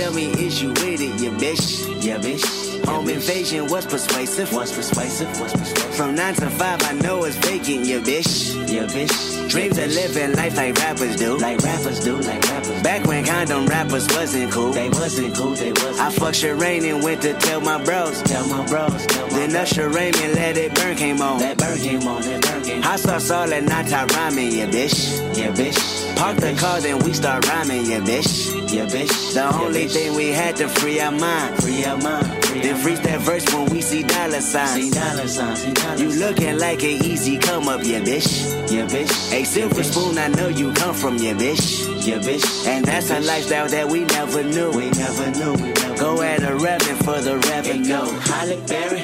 tell me, is you with it, yeah, bitch. Yeah, bitch. Home yeah, invasion was persuasive. Was persuasive, was persuasive. From 9 to 5, I know it's vacant, yeah, bitch. Yeah, bitch. Dreams of living life like rappers do. Like rappers do, like wrappers. Back when condom rappers wasn't cool. They wasn't cool, they wasn't. I fucked Sherane and went to tell my bros. Tell my bros. Tell my then Usher Raymond let it burn came on. That burn came on, that burn came on. I all that not rhyming, yeah, bitch. Yeah, bitch. Park the car, then we start rhyming, yeah, bitch. Yeah, bitch. The only bitch. thing we had to free our mind. Free our mind. Free then freeze that verse when we see dollar signs. See dollar signs. See dollar you looking like an easy come up, yeah, bitch. Yeah, bitch. A silver yeah, spoon, I know you come from, yeah, bitch. Yeah, bitch. And that's yeah, a lifestyle that we never knew. We never knew. We never go at a revenue for the revenue. Go Halle Berry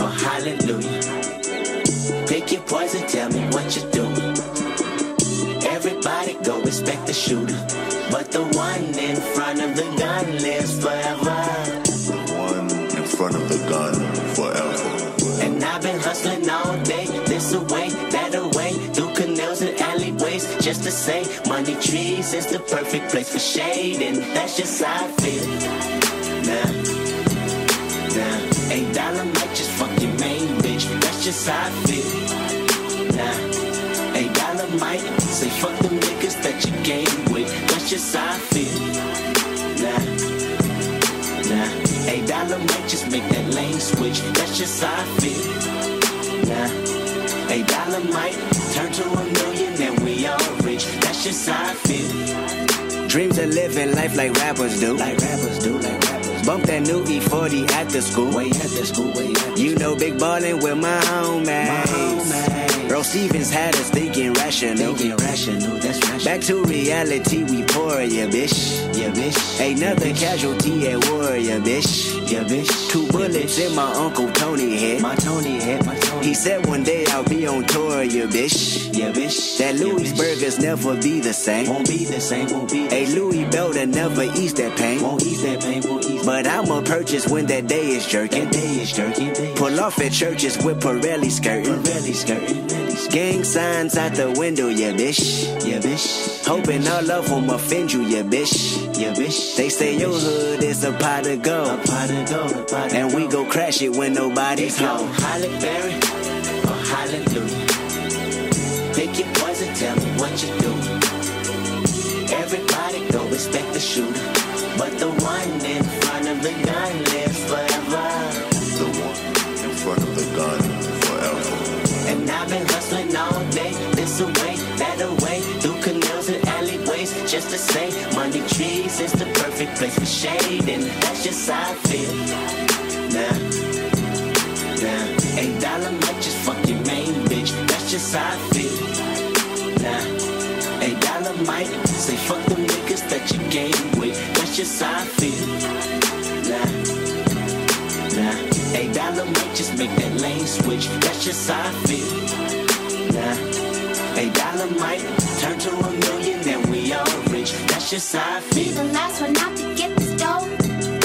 or Hallelujah. Pick your poison, tell me what you're doing. Go respect the shooter. But the one in front of the gun lives forever. The one in front of the gun forever. And I've been hustling all day, this away, that away, through canals and alleyways, just to say, money trees is the perfect place for shade, and that's just how I feel. Nah, nah, a dollar might just fuck your main bitch, that's just how I feel. Just how I feel. Nah, nah, a dollar might just make that lane switch, that's just how I feel. Nah, a dollar might turn to a million and we all rich, that's just how I feel. Dreams of living life like rappers do, like rappers do, like rappers. Bump that new E40 at the school, way at the school, way at the You know, big ballin' with my homies. My homies. Earl Stevens had us thinking rational. Thinking rational, that's rational. Back to reality, we pour, yeah, bitch. Yeah, bitch. Another yeah, casualty at war, yeah, bitch. Yeah, bitch. Two bullets yeah, in my Uncle Tony head. My Tony head, my Tony. He said one day I'll be on tour, yeah, bitch. Yeah, bitch. That Louis yeah, burgers never be the same. Won't be the same, won't be. A Louis Belder never ease that pain. Won't ease that pain, won't ease. But I'ma purchase when that day is jerking. That day is jerking. Pull off at churches with Pirelli skirting. Pirelli skirting. Gang signs out the window, yeah, bitch. Yeah, bitch. Hoping all of them offend you, yeah, bitch. Yeah, bitch. They say your hood is a pot of gold. A pot of gold, a pot of And we go crash it when nobody's home. Halle Berry or Hallelujah. Pick your poison, tell me what you do. Everybody go respect the shooter. But the one in front of the gun lives forever. The one in front of the gun forever. and I've been hustling all day, this away, that away, through canals and alleyways, just to say, money trees is the perfect place for shade, and that's just how I feel. Nah, nah, a dollar might just fuck your main bitch, that's just I feel. Nah, dollar might say fuck them niggas that you game with, that's just how I feel. Nah, nah. Dollar might just make that lane switch. That's just how I feel. Nah, dollar might turn to a million and we all rich. That's just how I feel. Be the last one out to get this dough.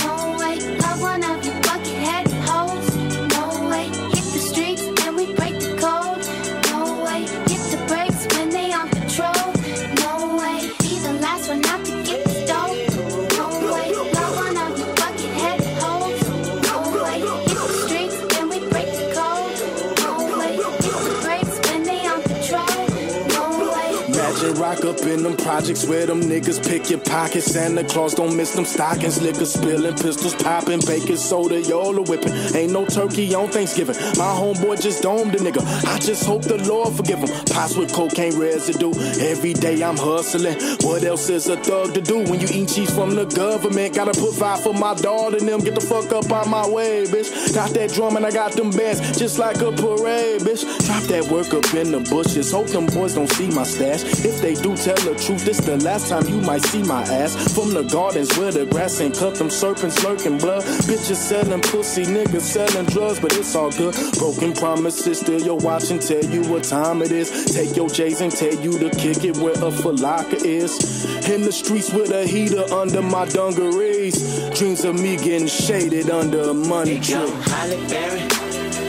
Up in them projects where them niggas pick your pockets. Santa Claus don't miss them stockings. Liquor spilling, pistols popping, baking soda, y'all whipping. Ain't no turkey on Thanksgiving. My homeboy just domed a nigga. I just hope the Lord forgive him. Pots with cocaine residue. Every day I'm hustling. What else is a thug to do when you eat cheese from the government? Gotta put five for my daughter and them. Get the fuck up out my way, bitch. Got that drum and I got them bands just like a parade, bitch. Drop that work up in the bushes. Hope them boys don't see my stash. If they do tell the truth, this the last time you might see my ass. From the gardens where the grass ain't cut, them serpents lurking blood. Bitches selling pussy, niggas selling drugs, but it's all good. Broken promises, still your watch and tell you what time it is. Take your J's and tell you to kick it where a Franklin is. In the streets with a heater under my dungarees. Dreams of me getting shaded under a money tree. Halle Berry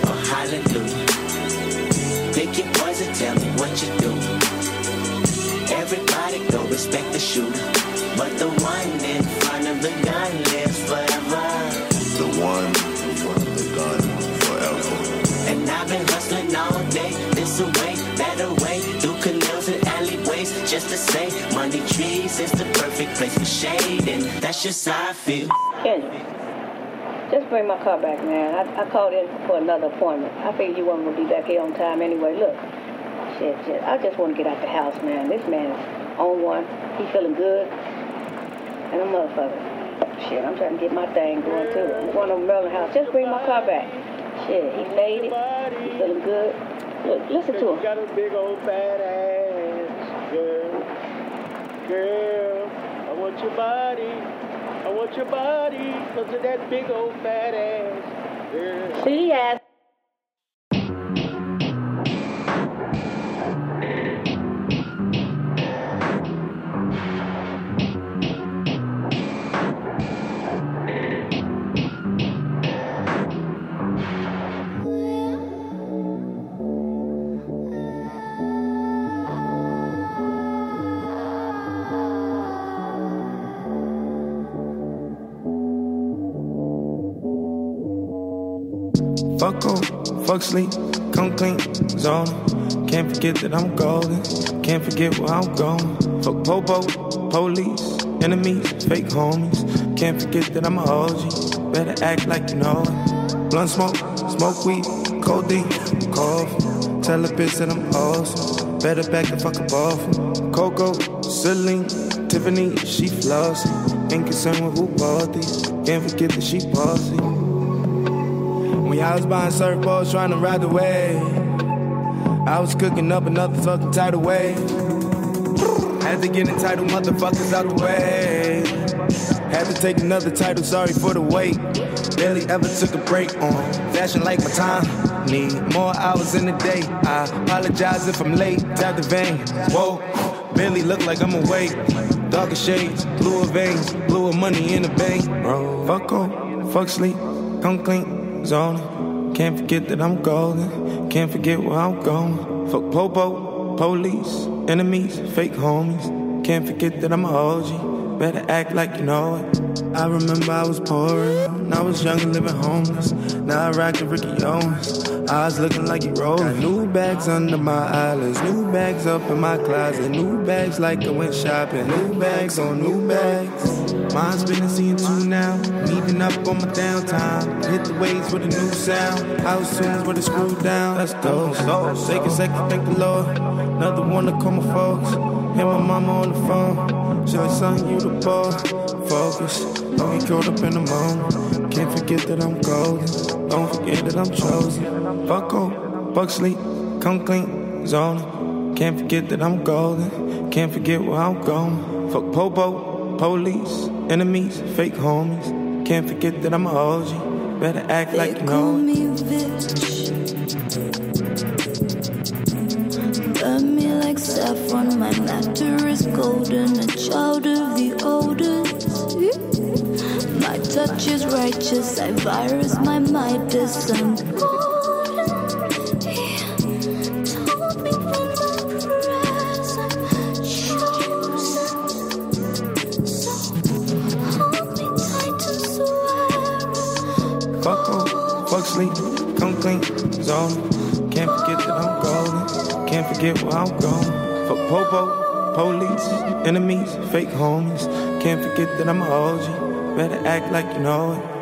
or Hallelujah. Pick your poison, tell me what you do. Everybody don't respect the shooter. But the one in front of the gun lives forever. The one in front of the gun forever. And I've been hustling all day, this away, that away, through canals and alleyways, just to say, money trees is the perfect place for shade, and that's just how I feel. Kendrick, just bring my car back, man. I, I called in for another appointment. I figured you weren't gonna be back here on time anyway. Look, shit, shit. I just want to get out the house, man. This man's on one. He feeling good, and a motherfucker. Shit, I'm trying to get my thing going too. I'm going to Merlin house. Just bring my car back. Shit, he made it. He feeling good. Look, listen to him. Got a big old fat ass, girl. Girl, I want your body. I want your body because of that big old fat ass, girl. See ya. Fuck sleep, come clean, zone. Can't forget that I'm golden, can't forget where I'm going. Fuck popo, police, enemies, fake homies. Can't forget that I'm a OG, better act like you know it. Blunt smoke, smoke weed, codeine, cough. Tell a bitch that I'm awesome, better back the fuck up off. Coco, Celine, Tiffany, she flossy. Ain't concerned with who bought these, can't forget that she bossy. Y'all was buying surfboards trying to ride the wave, I was cooking up another fucking tidal wave. Had to get entitled motherfuckers out the way. Had to take another title, sorry for the wait. Barely ever took a break on fashion like my time. Need more hours in the day. I apologize if I'm late. Tap the vein. Whoa, barely look like I'm awake. Darker shades, bluer veins, bluer money in the bank. Bro, fuck on, fuck sleep, come clean, zone. Can't forget that I'm golden. Can't forget where I'm going. Fuck popo, police, enemies, fake homies. Can't forget that I'm a OG. Better act like you know it. I remember I was poor, and I was young and living homeless. Now I rock the Rick Owens. Eyes looking like you rolling. New bags under my eyelids, new bags up in my closet, new bags like I went shopping, new bags on new bags. Mine's been seeing two now, meeting up on my downtime. Hit the waves with a new sound, house tunes with a screw down. Let's go, go. Take a second, thank the Lord. Another one to call my folks. Hit my mama on the phone. Like, son, you the ball. Focus, don't get caught up in the moment. Can't forget that I'm golden. Don't forget that I'm chosen. Fuck on, fuck sleep, come clean, zone. Can't forget that I'm golden. Can't forget where I'm going. Fuck popo, police, enemies, fake homies. Can't forget that I'm a OG. Better act like you know me bitch. Burn me like saffron, my nectar is golden, a child of the oldest. Touch is righteous, I virus my and swear. Fuck on, fuck sleep, come clean, zone. Can't forget that I'm golden. Can't forget where I'm going. Fuck popo, police, enemies, fake homies. Can't forget that I'm a OG. Better act like you know it.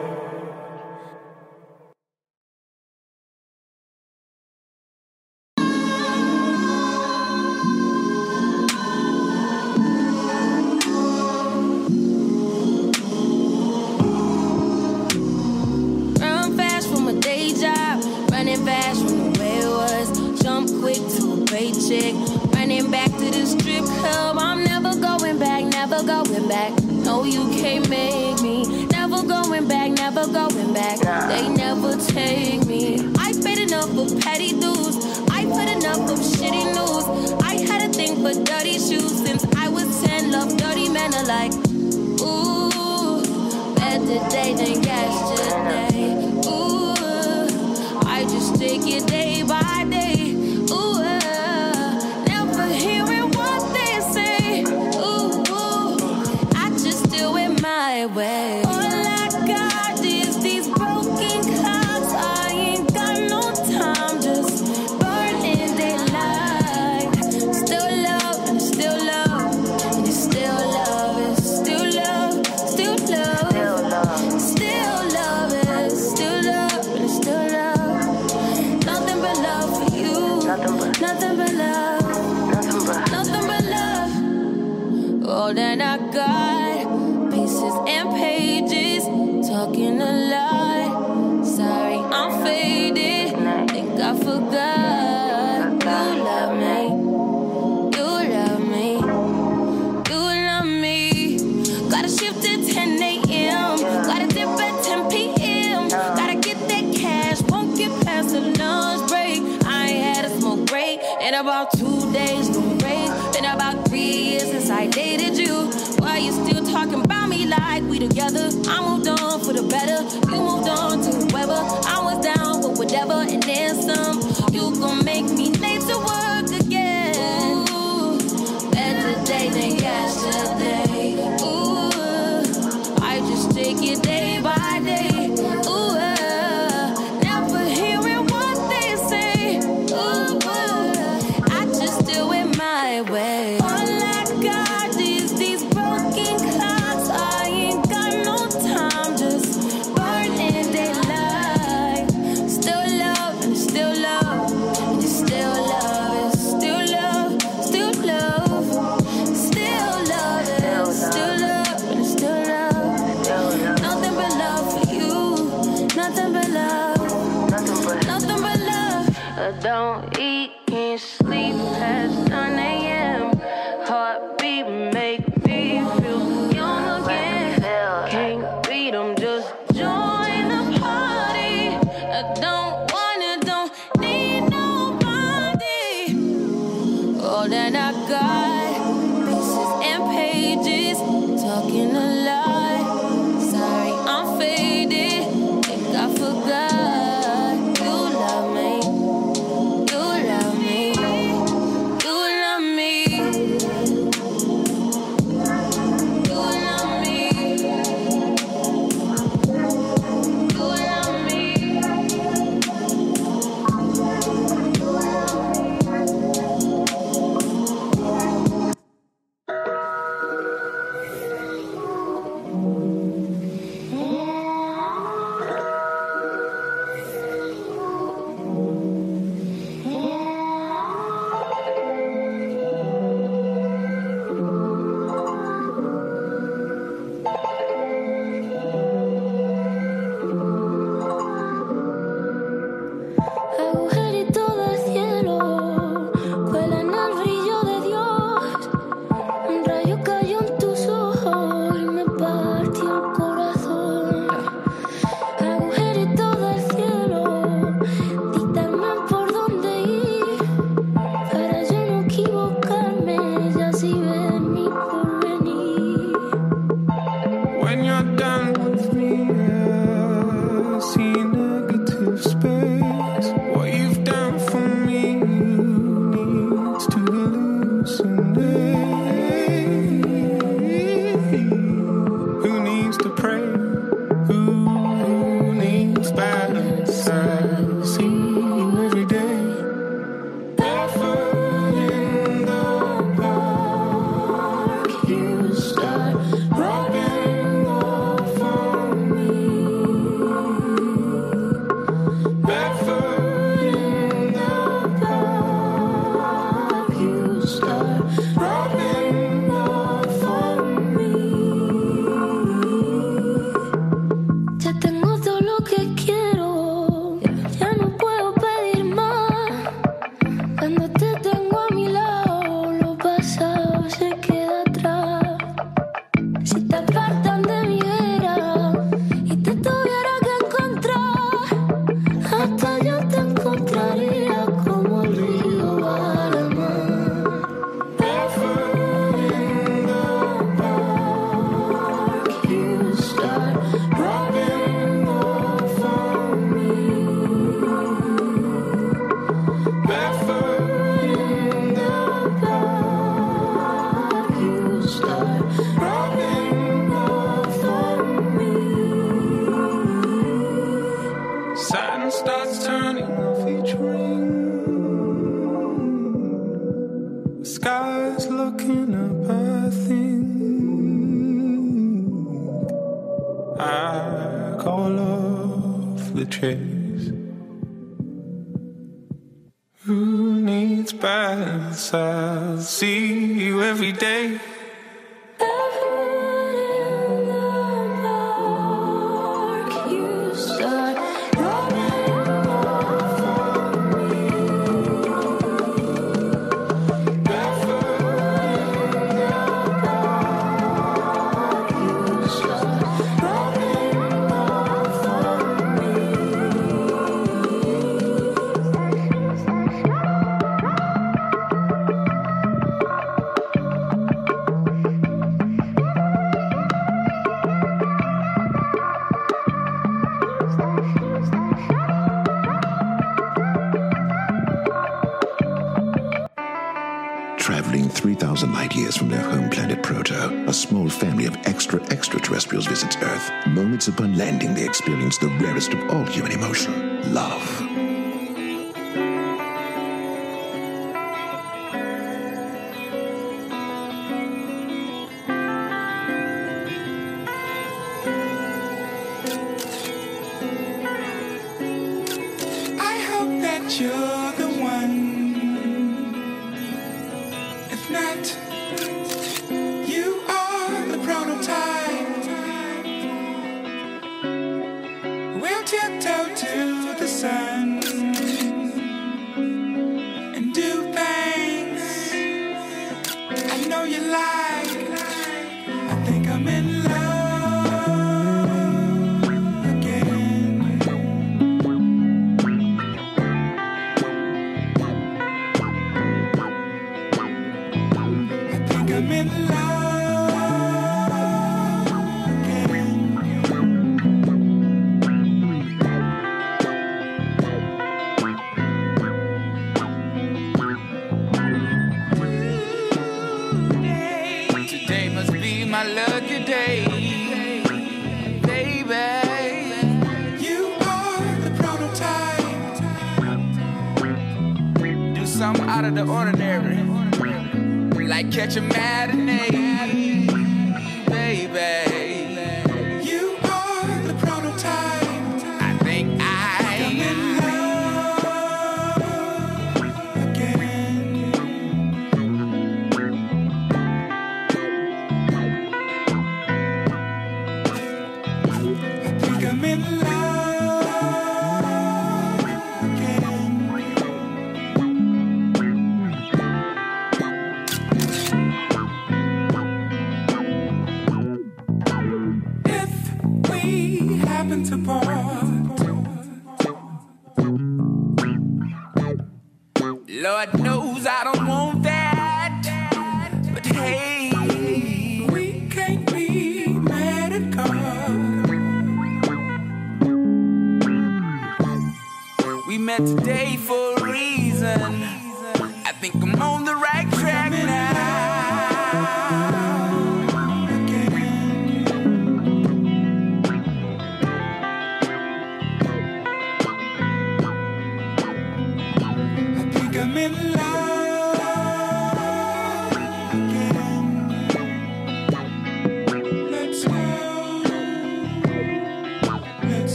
Proto, a small family of extra extraterrestrials visits Earth. Moments upon landing, they experience the rarest of all human emotion love.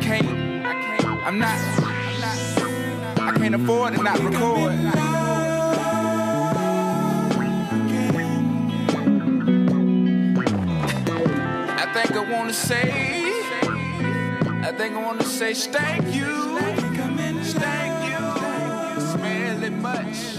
can't, I can't, I'm not, I can't afford to not record. I think I wanna say, I think I wanna say, thank you, thank you, smelly much.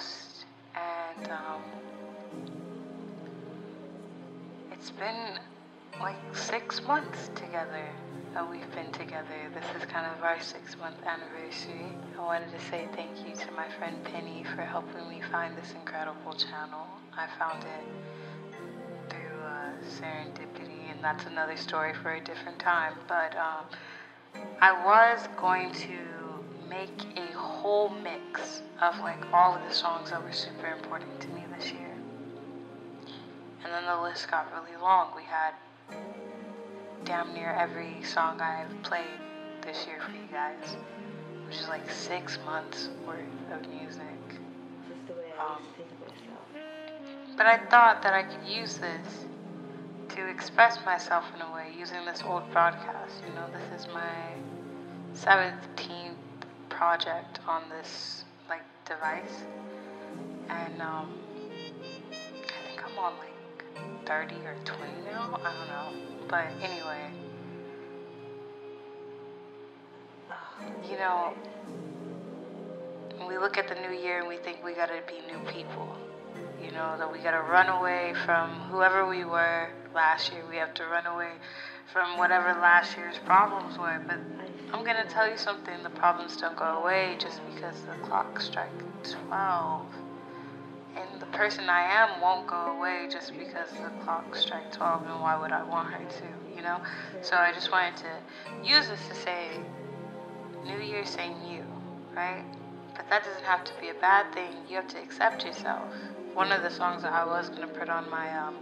host, and um, it's been like six months together that we've been together. This is kind of our six month anniversary. I wanted to say thank you to my friend Penny for helping me find this incredible channel. I found it through uh, serendipity, and that's another story for a different time. But um, I was going to make a whole mix of like all of the songs that were super important to me this year. And then the list got really long. We had damn near every song I've played this year for you guys, which is like six months worth of music. Um, but I thought that I could use this to express myself in a way using this old broadcast. You know, this is my 17th project on this like device, and um, I think I'm on like 30 or 20 now. I don't know, but anyway, you know, we look at the new year and we think we gotta be new people. You know, that we gotta run away from whoever we were last year. We have to run away from whatever last year's problems were. But I'm gonna tell you something the problems don't go away just because the clock strikes 12. And the person I am won't go away just because the clock strikes 12. And why would I want her to, you know? So I just wanted to use this to say, New Year, same you, right? But that doesn't have to be a bad thing. You have to accept yourself. One of the songs that I was gonna put on my um,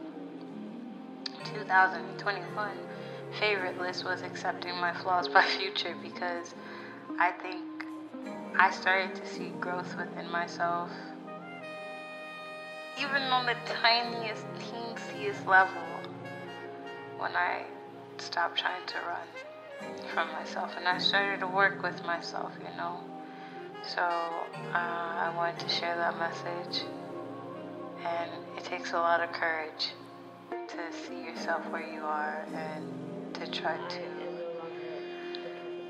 2021 favorite list was Accepting My Flaws by Future because I think I started to see growth within myself. Even on the tiniest, teensiest level, when I stopped trying to run from myself and I started to work with myself, you know. So uh, I wanted to share that message, and it takes a lot of courage to see yourself where you are and to try to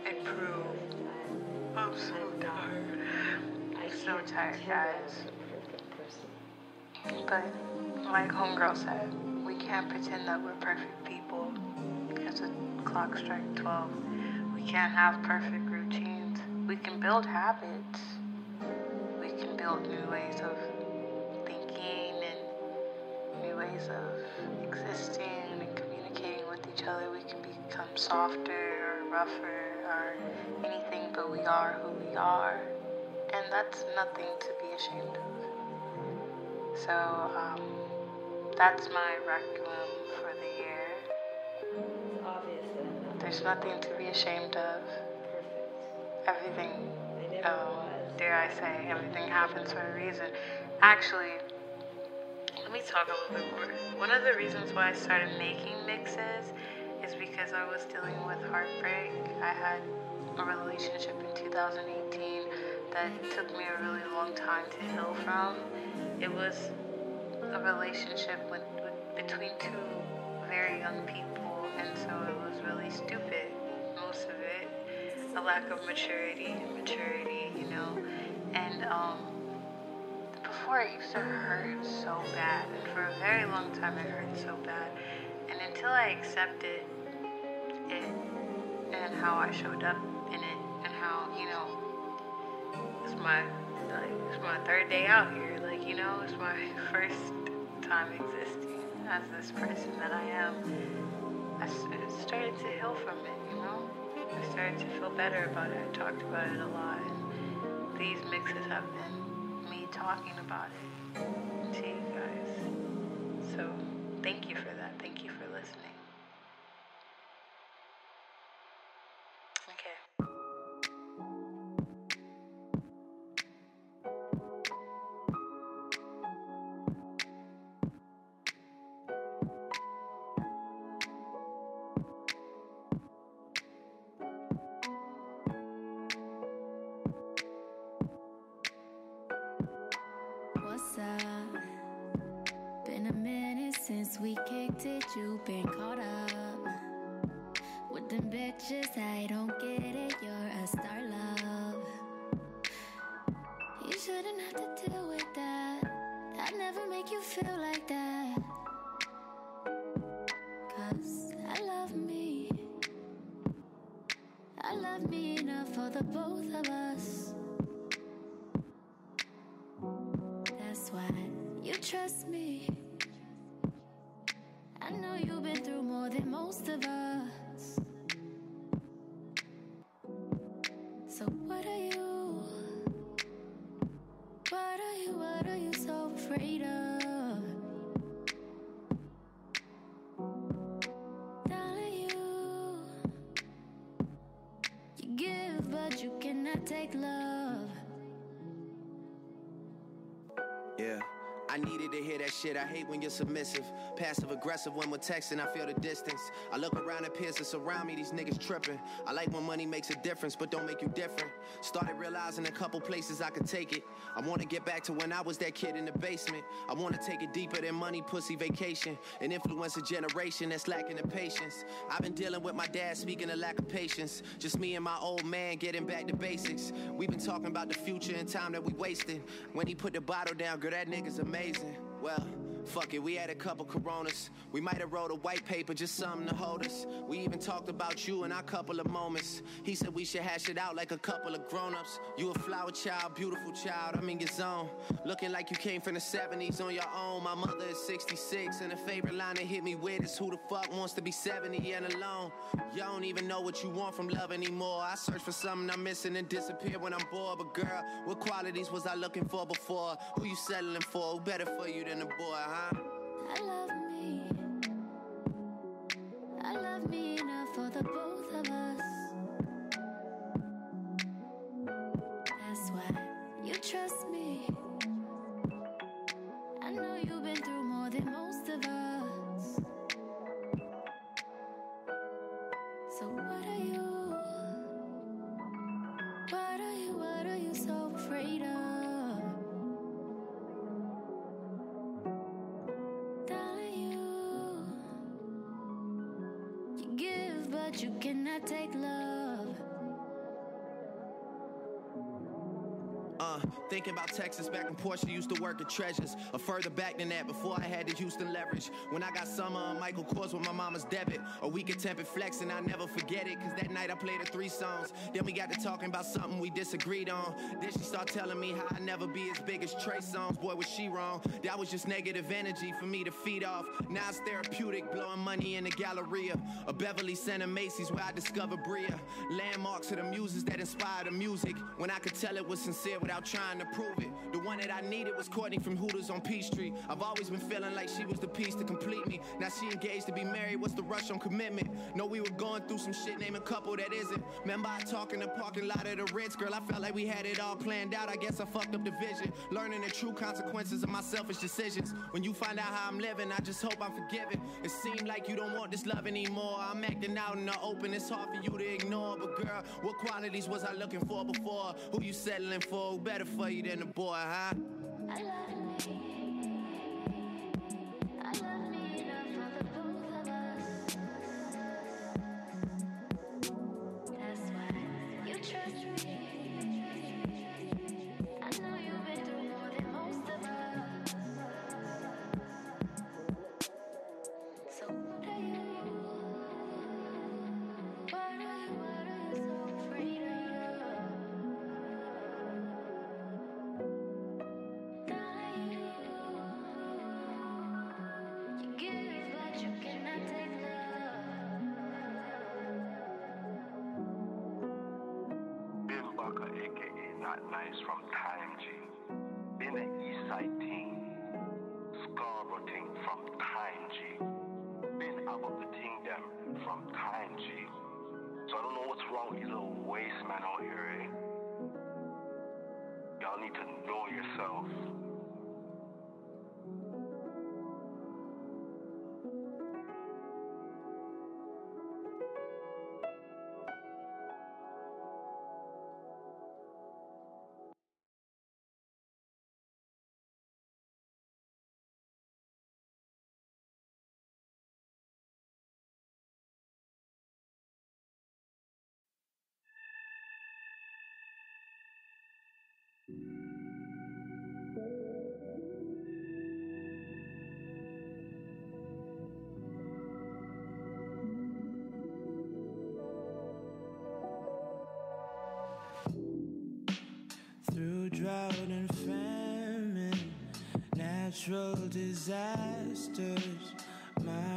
improve. I'm so tired. I'm so tired, guys. But like Homegirl said, we can't pretend that we're perfect people because the clock strikes 12. We can't have perfect routines. We can build habits. We can build new ways of thinking and new ways of existing and communicating with each other. We can become softer or rougher or anything, but we are who we are. And that's nothing to be ashamed of. So, um, that's my requiem for the year. There's nothing to be ashamed of. Everything, um, dare I say, everything happens for a reason. Actually, let me talk a little bit more. One of the reasons why I started making mixes is because I was dealing with heartbreak. I had a relationship in 2018 that took me a really long time to heal from. It was a relationship with, with between two very young people, and so it was really stupid. Most of it, a lack of maturity, maturity, you know, and um, before it used to hurt so bad, and for a very long time it hurt so bad, and until I accepted it and how I showed up in it, and how you know it's my like it's my third day out here, like you know it's my first time existing as this person that I am. I started to heal from it, you know. I started to feel better about it. I talked about it a lot, and these mixes have been me talking about it to you guys. So thank you for that. Shit. I hate when you're submissive. Passive aggressive when we're texting, I feel the distance. I look around at peers that surround me, these niggas tripping. I like when money makes a difference, but don't make you different. Started realizing a couple places I could take it. I wanna get back to when I was that kid in the basement. I wanna take it deeper than money, pussy, vacation. And influence a generation that's lacking the patience. I've been dealing with my dad speaking of lack of patience. Just me and my old man getting back to basics. We've been talking about the future and time that we wasted. When he put the bottle down, girl, that nigga's amazing. Well, fuck it, we had a couple coronas. We might have wrote a white paper, just something to hold us. We even talked about you in our couple of moments. He said we should hash it out like a couple of grown-ups. You a flower child, beautiful child, I'm in your zone. Looking like you came from the 70s on your own. My mother is 66, and the favorite line that hit me with is who the fuck wants to be 70 and alone? You don't even know what you want from love anymore. I search for something I'm missing and disappear when I'm bored. But girl, what qualities was I looking for before? Who you settling for? Who better for you than a boy, huh? I love me. I love me enough for the both of us. That's why you trust me. I know you've been through more than most of us. So what are you? What are you? What are you so afraid of? You cannot take love. Thinking about Texas back when Portia used to work at Treasures. Or further back than that, before I had the Houston leverage. When I got summer on Michael Kors with my mama's debit. A week of tempered flex and I never forget it. Cause that night I played her three songs. Then we got to talking about something we disagreed on. Then she started telling me how I never be as big as Trey Songz. Boy, was she wrong. That was just negative energy for me to feed off. Now it's therapeutic, blowing money in the Galleria. A Beverly Center Macy's where I discovered Bria. Landmarks of the muses that inspire the music. When I could tell it was sincere without trying to prove it. The one that I needed was Courtney from Hooters on Peachtree. I've always been feeling like she was the piece to complete me. Now she engaged to be married. What's the rush on commitment? Know we were going through some shit, name a couple that isn't. Remember I talk in the parking lot of the Ritz, girl. I felt like we had it all planned out. I guess I fucked up the vision. Learning the true consequences of my selfish decisions. When you find out how I'm living, I just hope I'm forgiven. It seemed like you don't want this love anymore. I'm acting out in the open. It's hard for you to ignore. But girl, what qualities was I looking for before? Who you settling for? Better for you than a boy, huh? I love me. I love me G. Been about the them from Time G. So I don't know what's wrong with these little waste man out here, eh? Y'all need to know yourself. through drought and famine, natural disasters. My.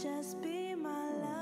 Just be my love.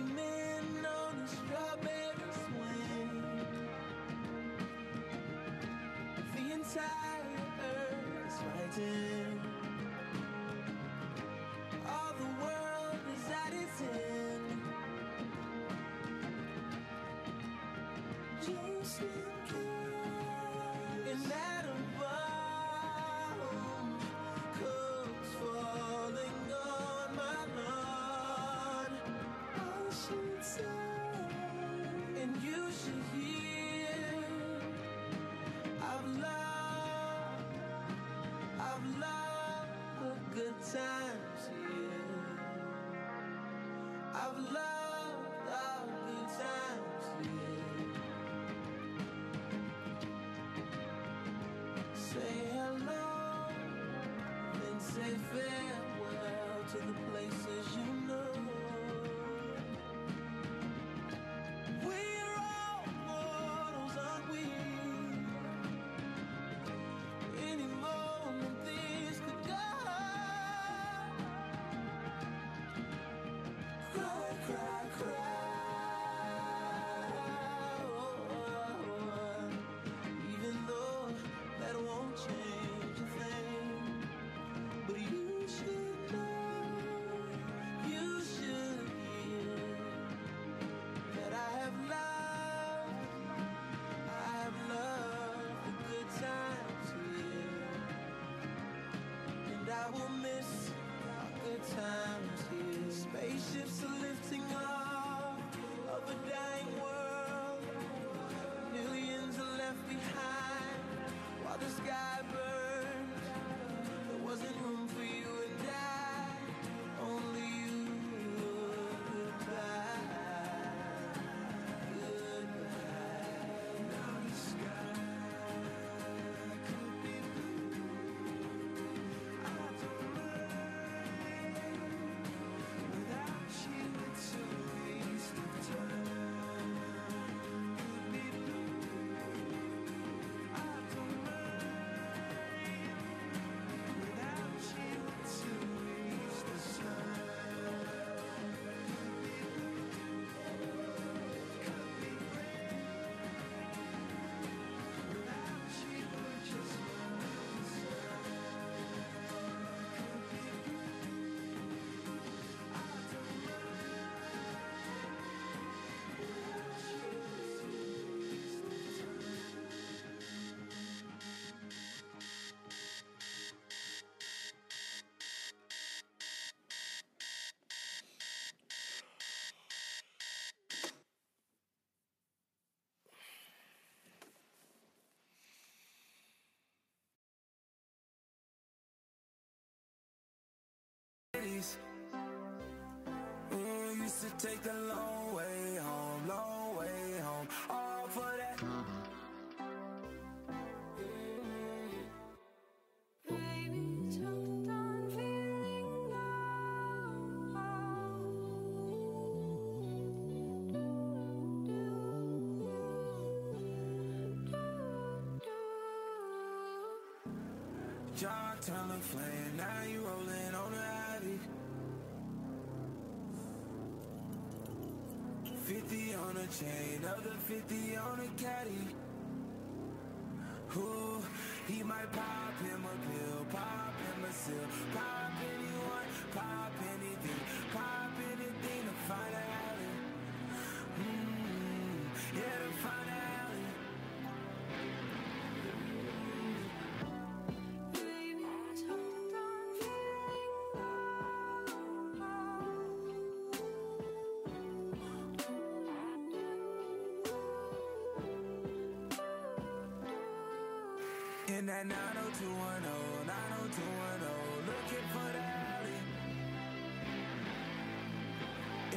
tires fighting. All the world is at its end. Just because. And that above comes falling on my lawn. I should say. say hello, then say farewell to the days. We used to take the long Chain of the 50 on a caddy. Ooh, he might pop him a pill, pop him a seal, pop anyone, pop. In that 90210, 90210, looking for the alley.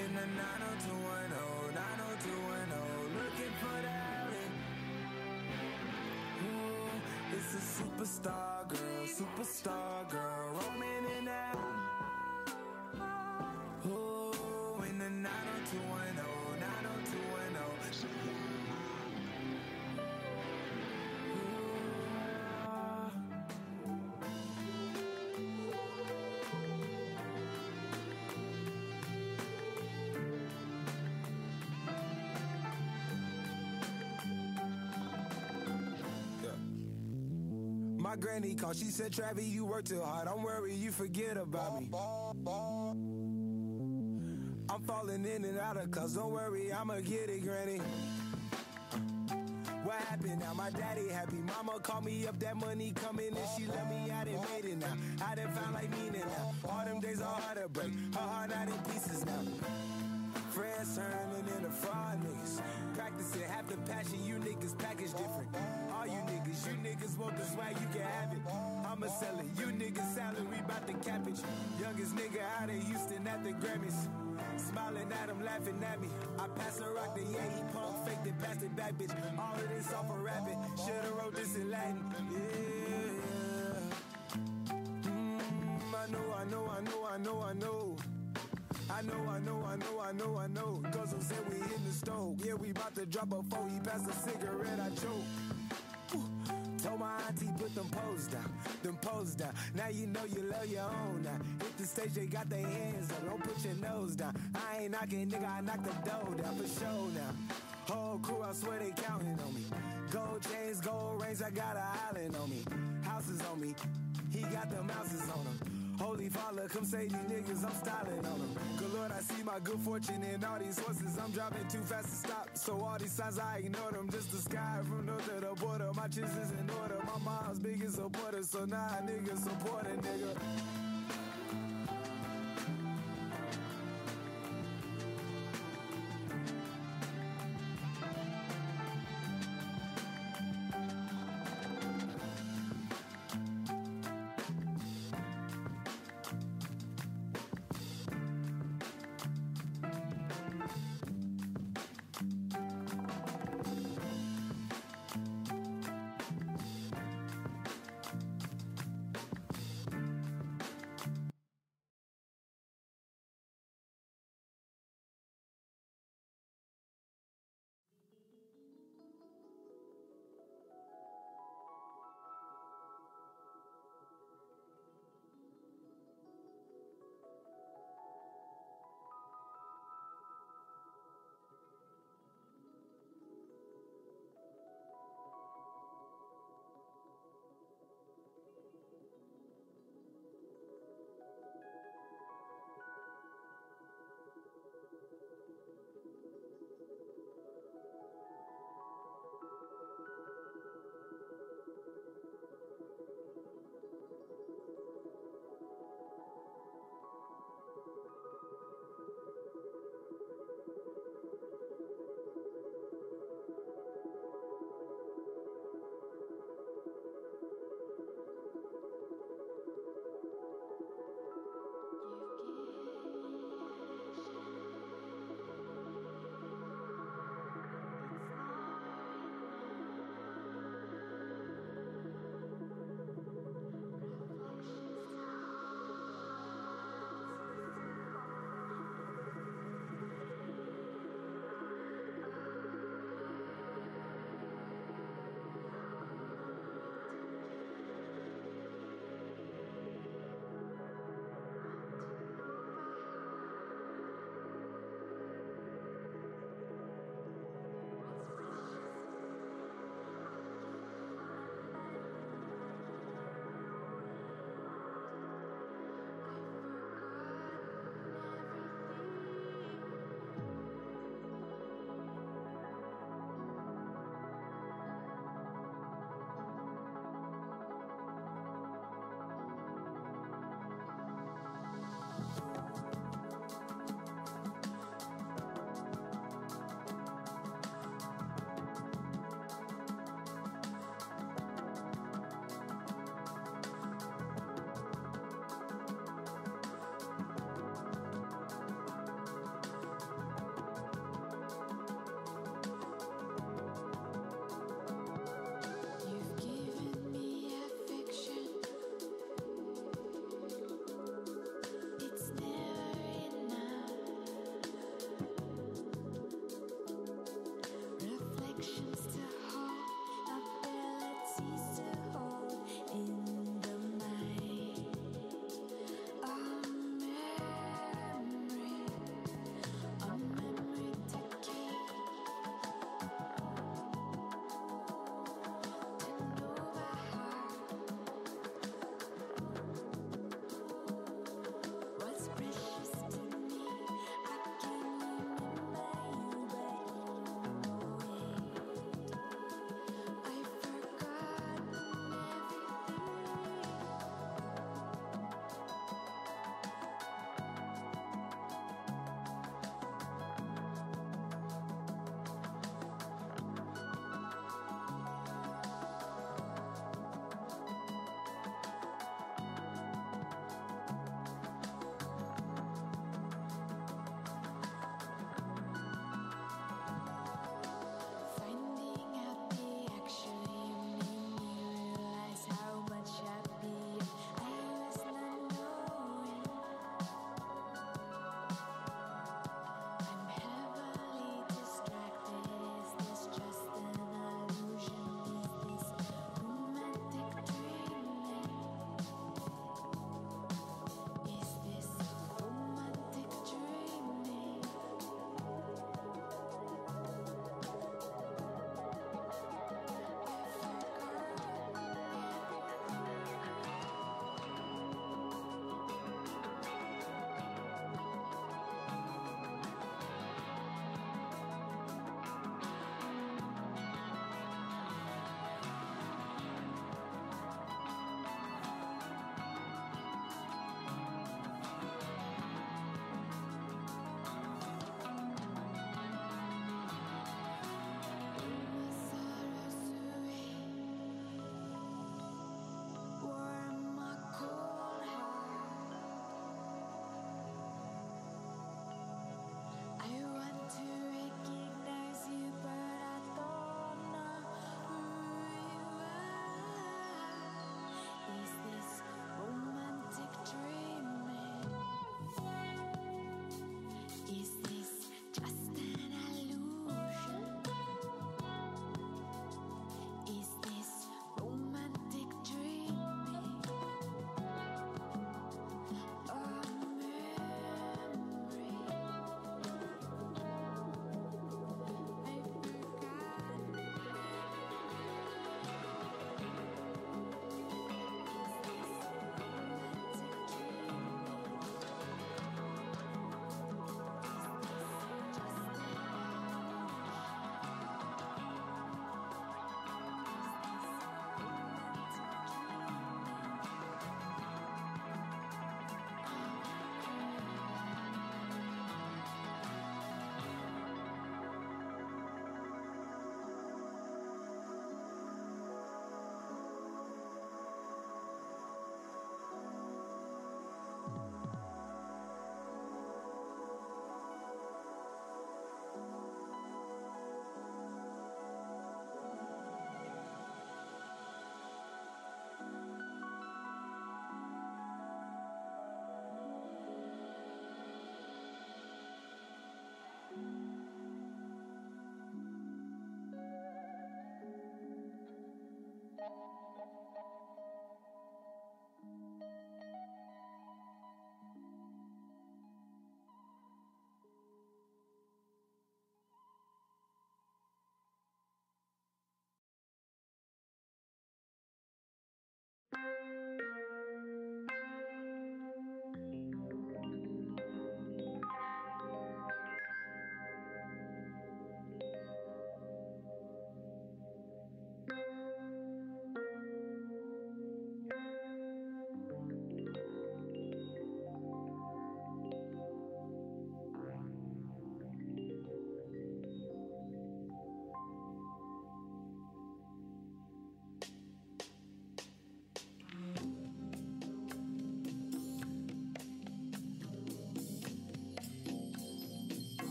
In the 90210, 90210, looking for the alley. Ooh, it's a superstar girl, superstar My granny called, she said, Travis, you work too hard. I'm worried you forget about me. I'm falling in and out of cuz don't worry, I'ma get it, granny. What happened now? My daddy happy. Mama called me up, that money coming and she let me out and made it now. I done found like meaning now. All them days are hard at the Grammys. Smiling at him, laughing at me. I pass a rock to yeah, he punk faked it, passed it back, bitch. All of this off a rabbit. Should've wrote this in Latin. Yeah. Mm, I know, I know, I know, I know, I know. I know, I know, I know, I know, I know. Guzzle said we in the stove. Yeah, we about to drop a four. He passed a cigarette, I choke. Told my auntie put them poles down, them poles down. Now you know you love your own now. Hit the stage, they got their hands up. Don't put your nose down. I ain't knocking, nigga, I knock the door down for sure now. Whole crew, I swear they counting on me. Gold chains, gold rings, I got an island on me. Houses on me, he got them houses on him. Holy Father, come save these niggas, I'm styling on them. Good Lord, I see my good fortune in all these horses. I'm driving too fast to stop, so all these signs I ignore them. Just the sky from north to the border. My chips is in order. My mom's biggest supporter, so now nah, niggas support a nigga.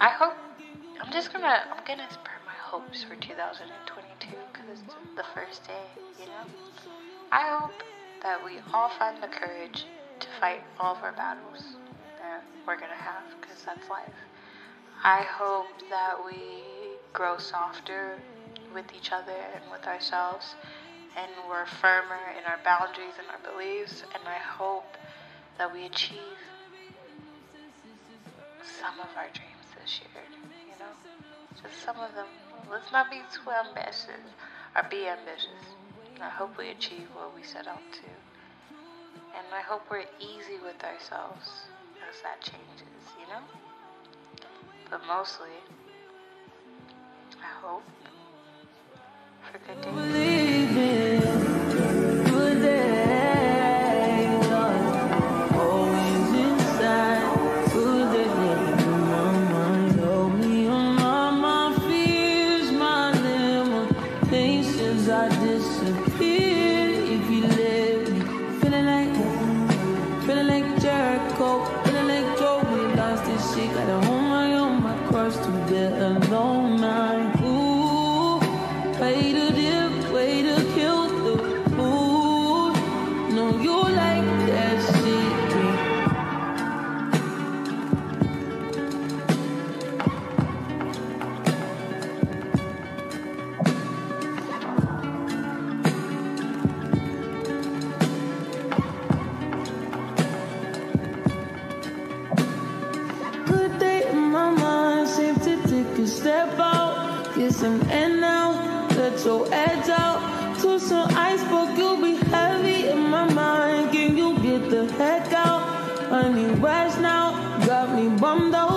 I hope I'm just gonna I'm gonna spread my hopes for 2022 because it's the first day, you know. I hope that we all find the courage to fight all of our battles that we're gonna have because that's life. I hope that we grow softer with each other and with ourselves, and we're firmer in our boundaries and our beliefs. And I hope that we achieve some of our dreams this year. You know, just some of them. Let's not be too ambitious or be ambitious. I hope we achieve what we set out to, and I hope we're easy with ourselves as that changes. You know. But mostly, I hope for good days. Get now, let your edge out. To some iceberg, you'll be heavy in my mind. Can you get the heck out? I need rest now, got me bummed out.